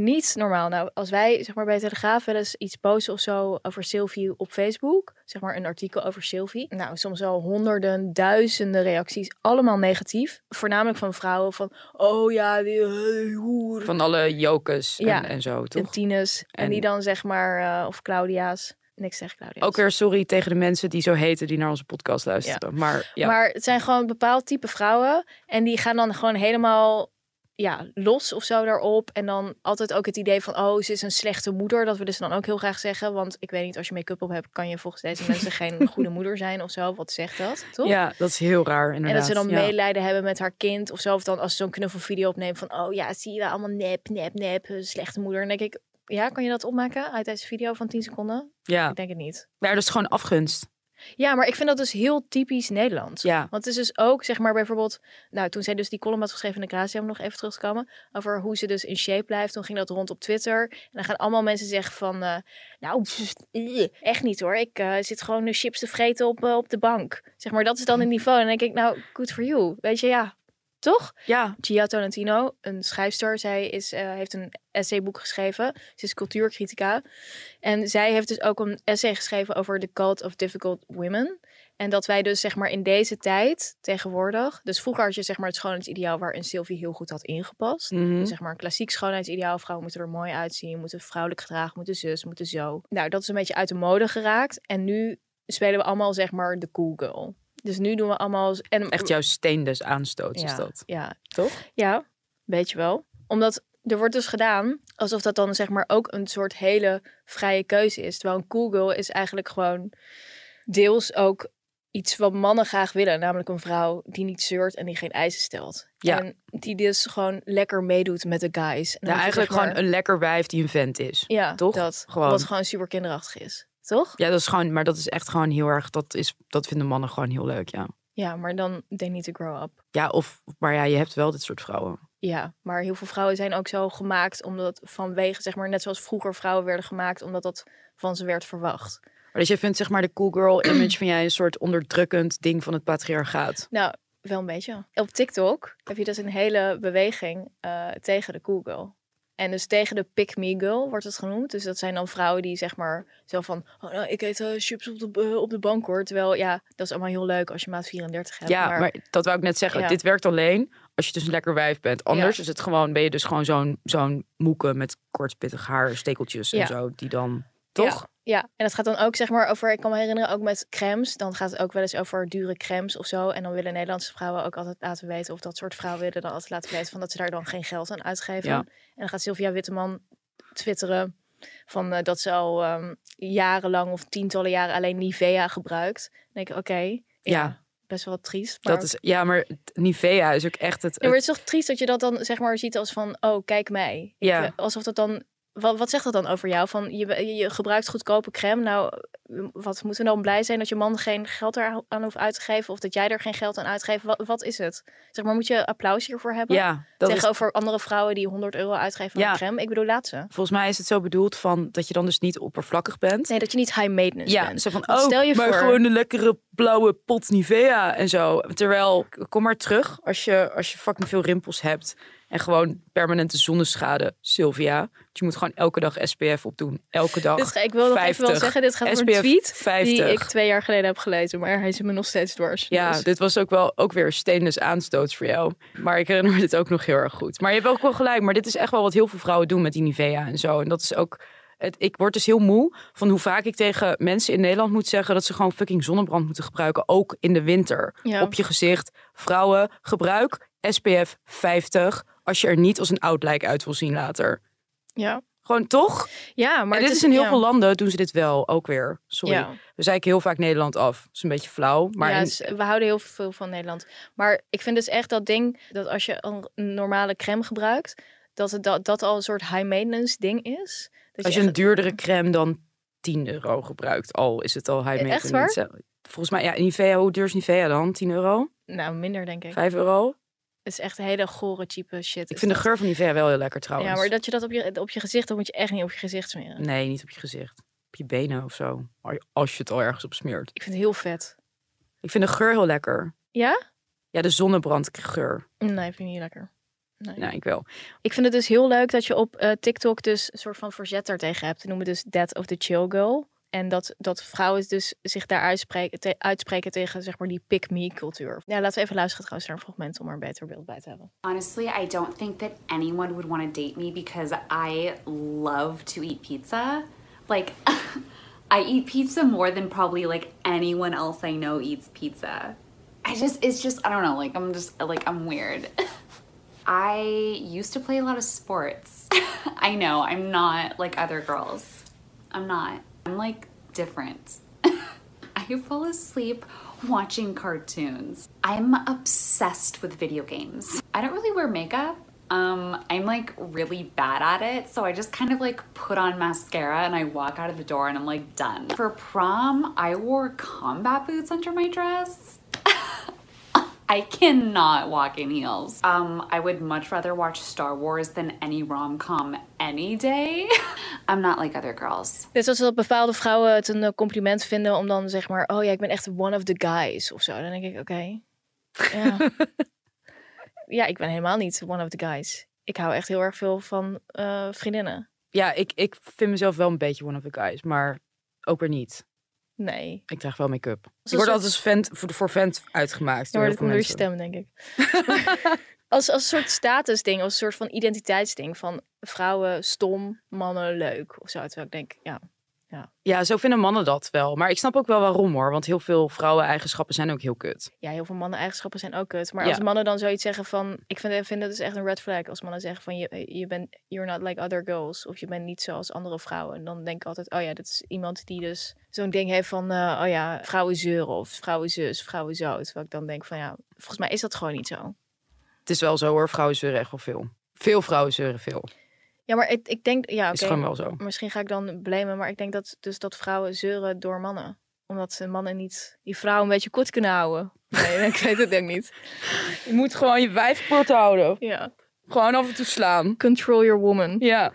niet normaal. Nou, als wij zeg maar bij Telegraaf wel eens iets posten of zo over Sylvie op Facebook, zeg maar een artikel over Sylvie. Nou, soms al honderden, duizenden reacties, allemaal negatief. Voornamelijk van vrouwen van, oh ja, die eh, hoer. Van alle jokes en, Ja. en zo, en toch? Tines. En, En- die dan zeg maar, eh, of Claudia's. Niks tegen Claudia's. Ook weer sorry tegen de mensen die zo heten die naar onze podcast luisteren. Maar ja, Maar het zijn gewoon een bepaald type vrouwen. En die gaan dan gewoon helemaal ja, los of zo daarop. En dan altijd ook het idee van, oh, ze is een slechte moeder. Dat willen ze dan ook heel graag zeggen. Want ik weet niet, als je make-up op hebt, kan je volgens deze mensen geen goede moeder zijn of zo. Wat zegt dat, toch? ja, dat is heel raar inderdaad. En dat ze dan ja. medelijden hebben met haar kind of zo. Of dan als ze zo'n knuffelvideo opneemt van... Oh ja, zie je wel allemaal nep, nep, nep. een Slechte moeder. Dan denk ik, ja, kan je dat opmaken uit deze video van 10 seconden? Ja, Ik denk het niet. maar dat is gewoon afgunst. Ja, maar ik vind dat dus heel typisch Nederlands. Ja, Want het is dus ook, zeg maar, bijvoorbeeld... Nou, toen zij dus die column had geschreven in de Gratie... om nog even terug te komen... over hoe ze dus in shape blijft. Toen ging dat rond op Twitter. En dan gaan allemaal mensen zeggen van... eh, nou, pff, eh, echt niet hoor. Ik eh, zit gewoon de chips te vreten op, op de bank. Zeg maar, dat is dan een niveau. En dan denk ik, nou, good for you. Weet je, ja. Toch? ja, Gia Tolentino, een schrijfster, zij is, eh, heeft een essayboek geschreven. Ze is cultuurcritica. En zij heeft dus ook een essay geschreven over The Cult of Difficult Women. En dat wij dus zeg maar in deze tijd tegenwoordig... Dus vroeger had je zeg maar het schoonheidsideaal waarin Sylvie heel goed had ingepast. Dus zeg maar een klassiek schoonheidsideaal. Vrouwen moeten er mooi uitzien, moeten vrouwelijk gedragen, moeten zus, moeten zo. Nou, dat is een beetje uit de mode geraakt. En nu spelen we allemaal zeg maar de cool girl. Dus nu doen we allemaal... En, echt jouw steen des aanstoots is dat. Ja, Toch? ja, weet je wel. Omdat er wordt dus gedaan alsof dat dan zeg maar ook een soort hele vrije keuze is. Terwijl een cool girl is eigenlijk gewoon deels ook iets wat mannen graag willen. Namelijk een vrouw die niet zeurt en die geen eisen stelt. Ja. En die dus gewoon lekker meedoet met de guys. En Ja, eigenlijk zeg maar- gewoon een lekker wijf die een vent is. Ja, toch? Dat, Gewoon. Wat gewoon super kinderachtig is. Toch? Ja, dat is gewoon, maar dat is echt gewoon heel erg, dat, is, dat vinden mannen gewoon heel leuk, ja. Ja, maar dan they need to grow up. Ja, of, maar ja, je hebt wel dit soort vrouwen. Ja, maar heel veel vrouwen zijn ook zo gemaakt omdat vanwege, zeg maar, net zoals vroeger vrouwen werden gemaakt, omdat dat van ze werd verwacht. Maar dus je vindt zeg maar de cool girl image van jij een soort onderdrukkend ding van het patriarchaat. Nou, wel een beetje. Op TikTok heb je dus een hele beweging eh, tegen de cool girl. En dus tegen de pick me girl wordt het genoemd. Dus dat zijn dan vrouwen die zeg maar zo van... Oh, nou, ik eet eh, chips op de, eh, op de bank hoor. Terwijl ja, dat is allemaal heel leuk als je maat 34 hebt. Ja, maar, dat wou ik net zeggen. Ja. Dit werkt alleen als je dus een lekker wijf bent. Anders Ja. is het gewoon, ben je dus gewoon zo'n zo'n moeke met kort pittig haar, stekeltjes en Ja. zo. Die dan, toch? Ja, en het gaat dan ook zeg maar over, ik kan me herinneren ook met crèmes, dan gaat het ook wel eens over dure crèmes of zo. En dan willen Nederlandse vrouwen ook altijd laten weten, of dat soort vrouwen willen dan altijd laten weten van dat ze daar dan geen geld aan uitgeven. Ja. En dan gaat Sylvia Witteman twitteren van eh, dat ze al ehm, jarenlang of tientallen jaren alleen Nivea gebruikt. Dan denk ik, oké, ja, Ja. best wel triest. Maar Dat is, ja, maar Nivea is ook echt het... ja, maar het is toch triest dat je dat dan zeg maar ziet als van, oh, kijk mij. Ik, Ja. alsof dat dan, wat, wat zegt dat dan over jou? Van, je, je, gebruikt goedkope crème. Nou, wat moeten we dan blij zijn dat je man geen geld er aan hoeft uit te geven? Of dat jij er geen geld aan uitgeeft? Wat, wat is het? Zeg maar, moet je applaus hiervoor hebben? ja, dat is, Tegenover andere vrouwen die 100 euro uitgeven aan Ja. crème? Ik bedoel, laat ze. volgens mij is het zo bedoeld van dat je dan dus niet oppervlakkig bent. Nee, dat je niet high maintenance Ja, bent. zo van, oh, stel je maar voor- gewoon een lekkere blauwe pot Nivea en zo. Terwijl, kom maar terug als je, als je fucking veel rimpels hebt. En gewoon permanente zonneschade, Sylvia. Je moet gewoon elke dag SPF opdoen. Elke dag. Ga- ik wil nog even wel 50. zeggen, dit gaat over een SPF tweet 50. die ik twee jaar geleden heb gelezen. Maar hij zit me nog steeds dwars. Ja, Dus- dit was ook wel ook weer stainless aanstoot voor jou. Maar ik herinner me dit ook nog heel erg goed. Maar je hebt ook wel gelijk. Maar dit is echt wel wat heel veel vrouwen doen met die Nivea en zo. En dat is ook... Het, ik word dus heel moe van hoe vaak ik tegen mensen in Nederland moet zeggen... dat ze gewoon fucking zonnebrand moeten gebruiken. Ook in de winter. Ja. Op je gezicht. Vrouwen, gebruik SPF 50... als je er niet als een oud lijk uit wil zien later. ja. Gewoon toch? ja, maar dit is in heel ja. veel landen doen ze dit wel ook weer. Sorry. Ja. We zeiken heel vaak Nederland af. Dat is een beetje flauw. Maar ja, in- we houden heel veel van Nederland. Maar ik vind dus echt dat ding dat als je een normale crème gebruikt, dat het dat, dat al een soort high maintenance ding is. Dat Als je een echt- duurdere crème dan 10 euro gebruikt, al is het al high Echt maintenance. Volgens mij, ja, Nivea, hoe duur is Nivea dan? 10 euro? nou minder denk ik. 5 euro? Het is echt hele gore cheape shit. Ik vind de geur van Nivea wel heel lekker trouwens. Ja, maar dat je dat op je, op je gezicht, dat moet je echt niet op je gezicht smeren. Nee, niet op je gezicht. Op je benen of zo. Als je het al ergens op smeert. Ik vind het heel vet. Ik vind de geur heel lekker. Ja? Ja, de zonnebrandgeur. Nee, vind ik niet lekker. Nee. Nou, ik wel. Ik vind het dus heel leuk dat je op eh, TikTok dus een soort van verzet daartegen hebt. Ze noemen het dus Death of the Chill Girl. En dat, dat vrouwen dus zich daar uitspreken, te- uitspreken tegen zeg maar die pick-me cultuur. Ja, laten we even luisteren trouwens naar een fragment om er een beter beeld bij te hebben. Honestly, I don't think that anyone would want to date me because I love to eat pizza. Like, I eat pizza more than probably like anyone else I know eats pizza. I just, it's just, I don't know, like, I'm just, like, I'm weird. I used to play a lot of sports. I know, I'm not like other girls. I'm not. I'm like different. I fall asleep watching cartoons. I'm obsessed with video games. I don't really wear makeup. Um, I'm like really bad at it, so I just kind of like put on mascara and I walk out of the door and I'm like done. For prom, I wore combat boots under my dress. I cannot walk in heels. Um, I would much rather watch Star Wars than any rom com any day. I'm not like other girls. Net zoals dat bepaalde vrouwen het een eh, compliment vinden om dan zeg maar, oh ja, ik ben echt one of the guys of zo. Dan denk ik, oké. Ja. ja, ik ben helemaal niet one of the guys. Ik hou echt heel erg veel van eh, vriendinnen. Ja, ik, ik vind mezelf wel een beetje one of the guys. Maar ook weer niet. Nee. Ik draag wel make-up. Ik word soort- altijd als vent, voor, voor vent uitgemaakt. Ja, maar dat komt door je stem, denk ik. als, als een soort statusding, als een soort van identiteitsding. Van vrouwen stom, mannen leuk. Of zo. Terwijl ik denk, ja. Ja, zo vinden mannen dat wel. Maar ik snap ook wel waarom hoor. Want heel veel vrouwen-eigenschappen zijn ook heel kut. ja, heel veel mannen eigenschappen zijn ook kut. Maar Ja. als mannen dan zoiets zeggen van... Ik vind, vind dat is echt een red flag. Als mannen zeggen van, je, je bent, you're not like other girls. Of je bent niet zoals andere vrouwen. En dan denk ik altijd, oh ja, dat is iemand die dus zo'n ding heeft van... eh, oh ja, vrouwen zeuren of vrouwen zus, vrouwen zo. Terwijl ik dan denk van, ja, volgens mij is dat gewoon niet zo. Het is wel zo hoor, vrouwen zeuren echt wel veel. Veel vrouwen zeuren veel. Ja, maar ik, ik denk, ja, Is oké. gewoon wel zo. Misschien ga ik dan blamen, maar ik denk dat, dus dat vrouwen zeuren door mannen. Omdat ze mannen niet die vrouwen een beetje kort kunnen houden. Nee, ik weet het denk niet. Je moet gewoon je wijf kort houden. Ja. Gewoon af en toe slaan. Control your woman. Ja.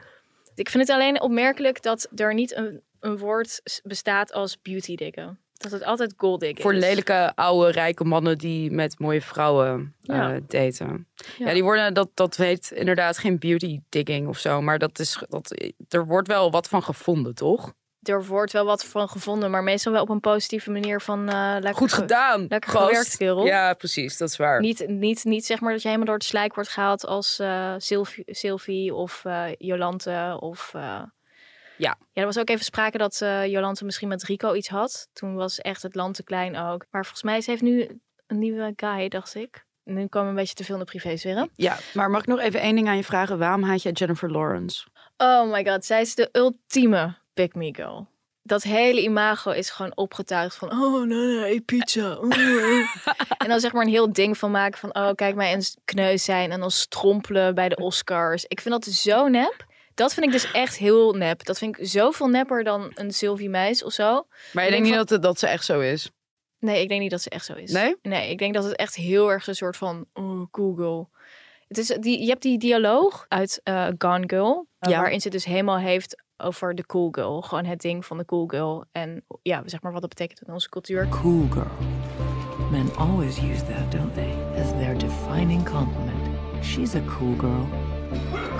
Ik vind het alleen opmerkelijk dat er niet een, een woord bestaat als beauty diggen. Dat het altijd gold diggen Voor is. lelijke, oude, rijke mannen die met mooie vrouwen eh, daten. Ja. Ja. die worden, dat, dat heet inderdaad geen beauty digging of zo. Maar dat is, dat, er wordt wel wat van gevonden, toch? Er wordt wel wat van gevonden, maar meestal wel op een positieve manier van eh lekker Goed ge- gedaan. lekker gast. gewerkt, kerel. Ja, precies. Dat is waar. Niet, niet, niet zeg maar dat je helemaal door het slijk wordt gehaald als eh Sylvie, Sylvie of Jolante of... Ja. Ja, er was ook even sprake dat eh Jolante misschien met Rico iets had. Toen was echt het land te klein ook. Maar volgens mij, ze heeft nu een nieuwe guy, dacht ik. Nu komen we een beetje te veel in de privésferen. Ja, maar mag ik nog even één ding aan je vragen? Waarom haat jij Jennifer Lawrence? Oh my god, zij is de ultieme pick me girl. Dat hele imago is gewoon opgetuigd van, oh nee, nee, eet pizza. Oh, nee. en dan zeg maar een heel ding van maken van, oh kijk mij eens kneus zijn en dan strompelen bij de Oscars. Ik vind dat zo nep. Dat vind ik dus echt heel nep. Dat vind ik zoveel nepper dan een Sylvie Meis of zo. Maar je Ik denkt denk niet dat, het- dat ze echt zo is? Nee, ik denk niet dat ze echt zo is. Nee? Nee, ik denk dat het echt heel erg een soort van oh, cool girl. Het is die, je hebt die dialoog uit eh, Gone Girl, eh, Ja. waarin ze het dus helemaal heeft over de cool girl. Gewoon het ding van de cool girl. En ja, zeg maar wat dat betekent in onze cultuur. Cool girl. Men always use that, don't they? As their defining compliment. She's a cool girl.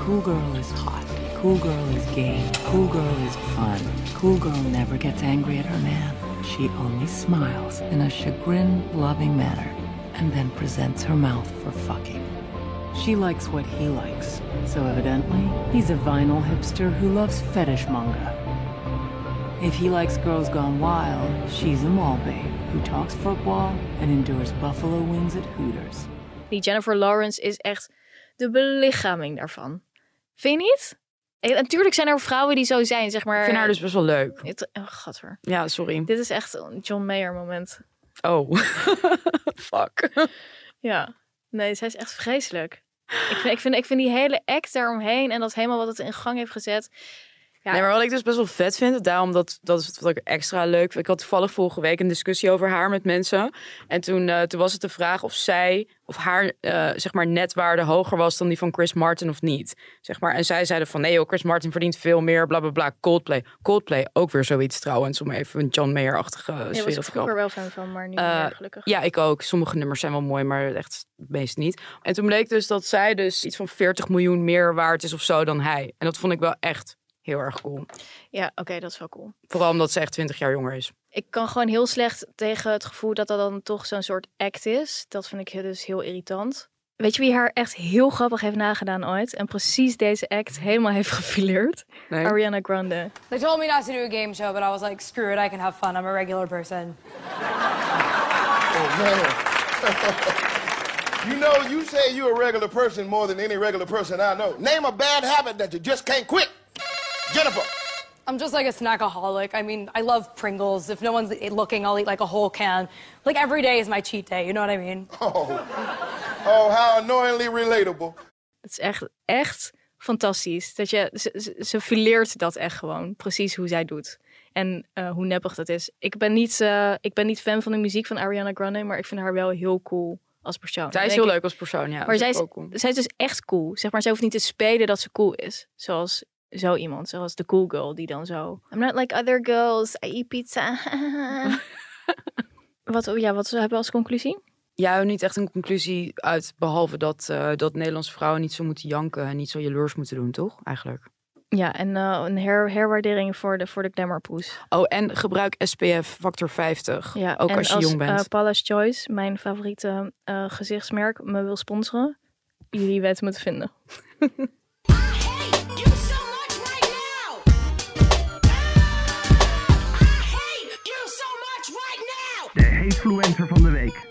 Cool girl is hot. Cool girl is gay. Cool girl is fun. Cool girl never gets angry at her man. She only smiles in a chagrin loving manner and then presents her mouth for fucking. She likes what he likes. So evidently, he's a vinyl hipster who loves fetish manga. If he likes girls gone wild, she's a mall babe who talks football and endures buffalo wings at Hooters. Die Jennifer Lawrence is echt de belichaming daarvan. Vind je niet? En natuurlijk zijn er vrouwen die zo zijn, zeg maar. Ik vind haar dus best wel leuk. Het, oh, gadver. Ja, sorry. Dit is echt een John Mayer moment. Oh. Fuck. Ja. Nee, zij is echt vreselijk. Ik vind, ik, vind, ik vind die hele act daaromheen en dat helemaal wat het in gang heeft gezet. Ja, Nee, maar wat ik dus best wel vet vind, daarom dat, dat is wat ik extra leuk vind. Ik had toevallig vorige week een discussie over haar met mensen. En toen, eh, toen was het de vraag of zij, of haar, eh, zeg maar, netwaarde hoger was dan die van Chris Martin of niet. Zeg maar. En zij zeiden van, nee joh, Chris Martin verdient veel meer, bla bla bla. Coldplay. Coldplay, ook weer zoiets trouwens, om even een John Mayer-achtige Daar sfeer was te ik vroeger wel fan van, maar nu niet Eh, meer gelukkig. Ja, ik ook. Sommige nummers zijn wel mooi, maar echt het meest niet. En toen bleek dus dat zij dus iets van 40 miljoen meer waard is of zo dan hij. En dat vond ik wel echt heel erg cool. Ja, oké, dat is wel cool. Vooral omdat ze echt 20 jaar jonger is. Ik kan gewoon heel slecht tegen het gevoel dat dat dan toch zo'n soort act is. Dat vind ik dus heel irritant. Weet je wie haar echt heel grappig heeft nagedaan ooit? En precies deze act helemaal heeft gefileerd? Nee? Ariana Grande. They told me not to do a game show, but I was like, screw it, I can have fun. I'm a regular person. You know, you say you're a regular person more than any regular person I know. Name a bad habit that you just can't quit. Jennifer. I'm just like a snackaholic. I mean, I love Pringles. If no one's looking, I'll eat like a whole can. Like every day is my cheat day, you know what I mean? Oh, oh, how annoyingly relatable. Het is echt, echt fantastisch. Dat je, ze, fileert dat echt gewoon. Precies hoe zij doet. En eh, hoe neppig dat is. Ik ben, niet, eh, ik ben niet fan van de muziek van Ariana Grande, maar ik vind haar wel heel cool als persoon. Zij is heel leuk als persoon, ja. Maar zij is, ook cool. zij is dus echt cool. Zeg maar, zij hoeft niet te spelen dat ze cool is. Zoals zo iemand, zoals de cool girl die dan zo... I'm not like other girls, I eat pizza. wat, ja, wat hebben we als conclusie? Ja, niet echt een conclusie uit, behalve dat, eh, dat Nederlandse vrouwen niet zo moeten janken en niet zo jaloers moeten doen, toch? Eigenlijk. Ja, en eh, een her, herwaardering voor de, voor de glamourpoes. Oh, en gebruik SPF factor 50, Ja, ook als je jong bent. eh, Paula's Choice, mijn favoriete gezichtsmerk, me wil sponsoren. Jullie weten me te vinden. De hatefluencer van de week.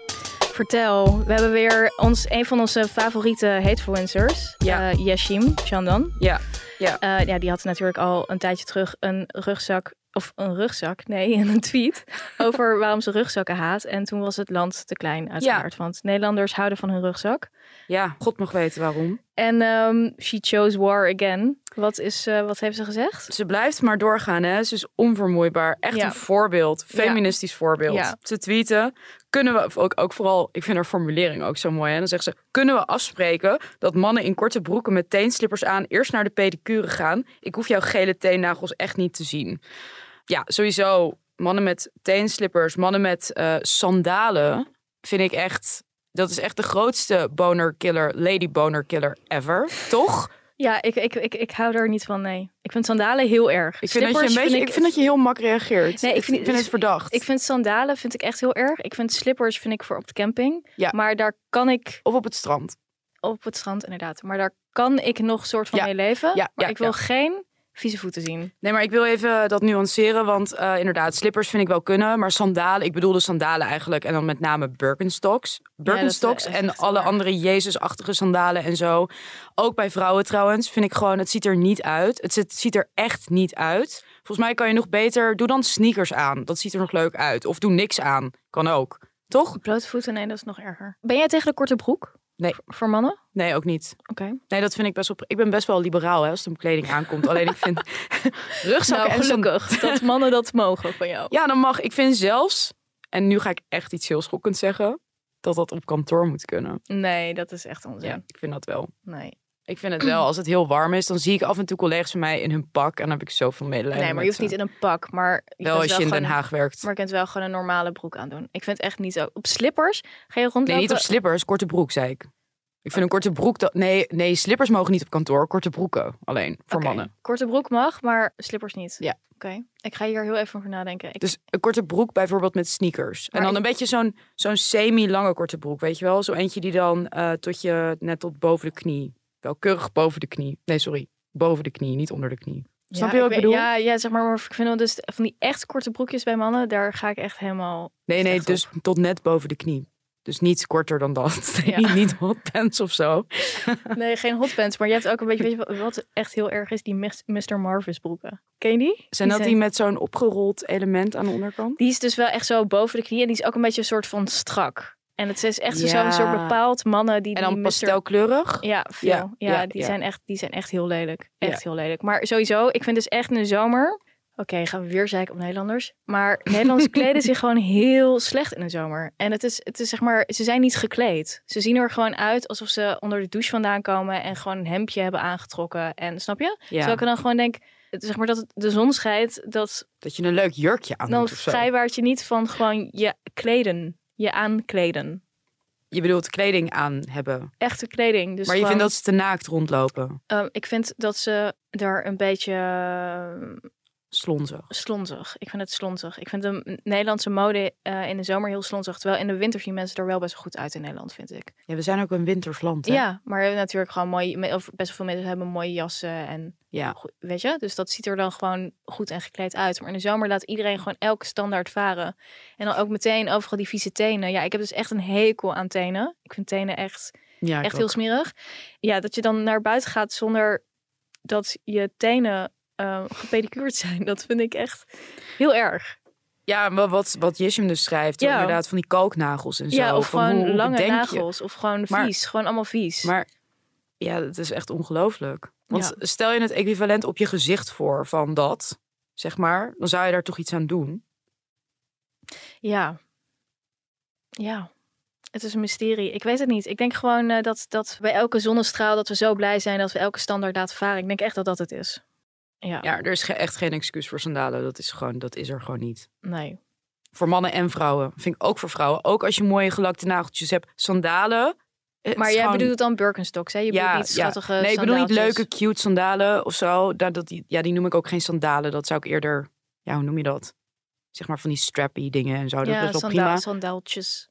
Vertel, we hebben weer ons, een van onze favoriete hatefluencers, Ja. eh, Yashim Chandan. Ja, ja. Eh, ja, die had natuurlijk al een tijdje terug een rugzak, of een rugzak, nee, een tweet over waarom ze rugzakken haat. En toen was het land te klein, uiteraard. Want Nederlanders houden van hun rugzak. ja, God mag weten waarom. En ehm, she chose war again. Wat, is, eh, wat heeft ze gezegd? Ze blijft maar doorgaan, hè. Ze is onvermoeibaar. Echt Ja. een voorbeeld. Feministisch voorbeeld. Ja. Ze tweeten, kunnen we, of ook, ook vooral, ik vind haar formulering ook zo mooi. Hè? Dan zegt ze, kunnen we afspreken dat mannen in korte broeken met teenslippers aan eerst naar de pedicure gaan? Ik hoef jouw gele teennagels echt niet te zien. Ja, sowieso, mannen met teenslippers, mannen met eh, sandalen, vind ik echt... Dat is echt de grootste boner killer, lady boner killer ever, toch? Ja, ik, ik, ik, ik hou er niet van, nee. Ik vind sandalen heel erg. Ik vind, dat je, een beetje, vind ik vind dat je heel mak reageert. Nee, ik vind, vind- ik vind het verdacht. Ik vind sandalen vind ik echt heel erg. Ik vind slippers vind ik voor op de camping. Ja. Maar daar kan ik Of op het strand. op het strand inderdaad. Maar daar kan ik nog soort van Ja. mee leven. Ja, maar ik wil geen vieze voeten zien. Nee, maar ik wil even dat nuanceren, want eh, inderdaad, slippers vind ik wel kunnen, maar sandalen, ik bedoel de sandalen eigenlijk en dan met name Birkenstocks. Birkenstocks en alle waar. andere Jezus-achtige sandalen en zo. Ook bij vrouwen trouwens, vind ik gewoon, het ziet er niet uit. Het ziet, ziet er echt niet uit. Volgens mij kan je nog beter, doe dan sneakers aan. Dat ziet er nog leuk uit. Of doe niks aan, kan ook. Toch? Blote voeten, nee, dat is nog erger. Ben jij tegen de korte broek? Nee. Voor mannen? Nee, ook niet. Oké. Nee, dat vind ik best wel. Ik ben best wel liberaal hè, als het om kleding aankomt. Alleen ik vind rugzakken Nou, en gelukkig dat mannen dat mogen van jou. Ja, dan mag. Ik vind zelfs, en nu ga ik echt iets heel schokkends zeggen, dat dat op kantoor moet kunnen. Nee, dat is echt onzin. Ja, ik vind dat wel. Nee. Ik vind het wel, als het heel warm is, dan zie ik af en toe collega's van mij in hun pak en dan heb ik zoveel medelijden. nee, maar je hoeft niet in een pak, maar... je Wel als je in Den Haag werkt. Maar je kunt wel gewoon een normale broek aandoen. Ik vind het echt niet zo... Op slippers ga je rondlopen... Nee, niet op slippers, korte broek, zei ik. Ik vind een korte broek... Dat, nee, nee, slippers mogen niet op kantoor. Korte broeken alleen, voor mannen. Korte broek mag, maar slippers niet. Ja. Oké, ik ga hier heel even over nadenken. Ik... Dus een korte broek bijvoorbeeld met sneakers. En dan ik- een beetje zo'n zo'n semi-lange korte broek, weet je wel? Zo eentje die dan eh, tot je net tot boven de knie. Wel keurig boven de knie. Nee, sorry. Boven de knie, niet onder de knie. Snap Ja, je wat ik bedoel? Ja, ja, zeg maar, maar ik vind wel dus van die echt korte broekjes bij mannen, daar ga ik echt helemaal... nee, nee, dus tot net boven de knie. Dus niet korter dan dat. Ja. niet, niet hot pants of zo. Nee, geen hotpants, maar je hebt ook een beetje, weet je wat- echt heel erg is? Die Mr. Marvis broeken. Ken je die? Zijn dat die met zo'n opgerold element aan de onderkant? Die is dus wel echt zo boven de knie en die is ook een beetje een soort van strak. En het is echt Ja. zo'n soort bepaald mannen die En dan die pastelkleurig? Ja, veel. Ja, Ja, ja, die. Zijn echt, die zijn echt heel lelijk. Echt heel lelijk. Maar sowieso, ik vind dus echt in de zomer... Oké, gaan we weer zeiken op Nederlanders. Maar Nederlanders kleden zich gewoon heel slecht in de zomer. En het is, het is zeg maar, ze zijn niet gekleed. Ze zien er gewoon uit alsof ze onder de douche vandaan komen... en gewoon een hemdje hebben aangetrokken. En snap je? Ja. Terwijl ik dan gewoon denk, zeg maar dat de zon schijnt... dat Dat je een leuk jurkje aan dan moet zo. vrijwaart je niet van gewoon je kleden. Je aankleden. Je bedoelt kleding aan hebben. Echte kleding. Dus maar je gewoon- vindt dat ze te naakt rondlopen. Ehm, ik vind dat ze daar een beetje ehm, Slonzig. slonzig. Ik vind het slonzig. Ik vind de Nederlandse mode eh, in de zomer heel slonzig. Terwijl in de winter zien mensen er wel best goed uit in Nederland, vind ik. Ja, we zijn ook een wintersland. Hè? Ja, maar we hebben natuurlijk gewoon mooi, of best wel veel mensen hebben mooie jassen en Ja. weet je. Dus dat ziet er dan gewoon goed en gekleed uit. Maar in de zomer laat iedereen gewoon elke standaard varen. En dan ook meteen overal die vieze tenen. Ja, ik heb dus echt een hekel aan tenen. Ik vind tenen echt Ja, echt ook. heel smerig. Ja, dat je dan naar buiten gaat zonder dat je tenen eh, gepedicuurd zijn. Dat vind ik echt heel erg. Ja, maar wat, wat Jishim dus schrijft, Ja. inderdaad van die kalknagels en zo. ja, of van gewoon hoe- hoe lange je? nagels. Of gewoon Maar- vies. Gewoon allemaal vies. Maar ja, dat is echt ongelooflijk. Want Ja. stel je het equivalent op je gezicht voor van dat, zeg maar, dan zou je daar toch iets aan doen. Ja. Ja. Het is een mysterie. Ik weet het niet. Ik denk gewoon eh, dat, dat bij elke zonnestraal dat we zo blij zijn dat we elke standaard laten varen. Ik denk echt dat dat het is. Ja. Ja, er is ge- echt geen excuus voor sandalen. Dat is, gewoon, dat is er gewoon niet. Nee. Voor mannen en vrouwen. Vind ik ook voor vrouwen. Ook als je mooie gelakte nageltjes hebt. Sandalen. Maar jij gewoon- bedoelt dan Birkenstocks, hè? Je bedoelt niet schattige Nee, ik bedoel niet leuke, cute sandalen of zo. Dat, dat, die, ja, die noem ik ook geen sandalen. Dat zou ik eerder... Ja, hoe noem je dat? Zeg maar van die strappy dingen en zo. Dat Ja, is wel sanda- prima. sandaaltjes.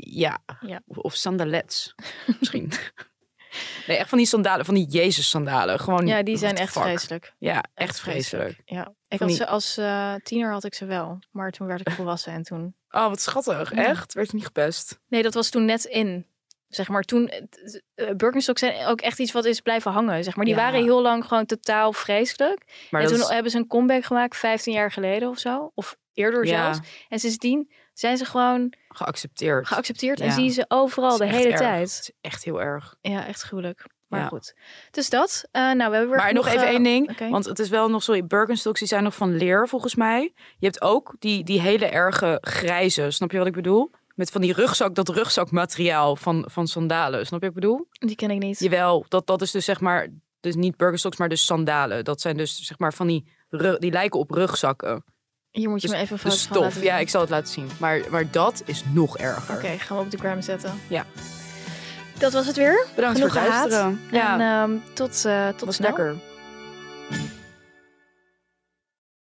Ja. Ja. Of, of sandalets. Misschien. Nee, echt van die sandalen. Van die Jezus sandalen. Gewoon, Ja, die zijn echt fuck. vreselijk. Ja, echt vreselijk. Ja, ik had ze als eh, tiener had ik ze wel, maar toen werd ik volwassen en toen. Oh, wat schattig. Ja. Echt? Werd je niet gepest? Nee, dat was toen net in. Zeg maar toen. Uh, Birkenstocks zijn ook echt iets wat is blijven hangen. Zeg maar die Ja. waren heel lang gewoon totaal vreselijk. Maar en toen is- hebben ze een comeback gemaakt, 15 jaar geleden of zo, of eerder Ja. zelfs. En sindsdien zijn ze gewoon Geaccepteerd. geaccepteerd en Ja. zie je ze overal de hele erg. tijd. Het is echt heel erg. Ja, echt gruwelijk. Maar Ja. goed. Dus dat. Eh, nou, we hebben weer Maar nog even eh, één ding. Want het is wel nog, sorry, Birkenstocks die zijn nog van leer volgens mij. Je hebt ook die, die hele erge grijze, snap je wat ik bedoel? Met van die rugzak, dat rugzakmateriaal van, van sandalen. Snap je wat ik bedoel? Die ken ik niet. Jawel, dat, dat is dus zeg maar, dus niet Birkenstocks, maar dus sandalen. Dat zijn dus zeg maar van die, die lijken op rugzakken. Hier moet je Dus me even een van stof, ja, ik zal het laten zien. Maar, maar dat is nog erger. Oké, gaan we op de gram zetten. Ja. Dat was het weer. Bedankt Genoeg voor het luisteren. Ja, En ehm, tot, eh tot was snel. lekker.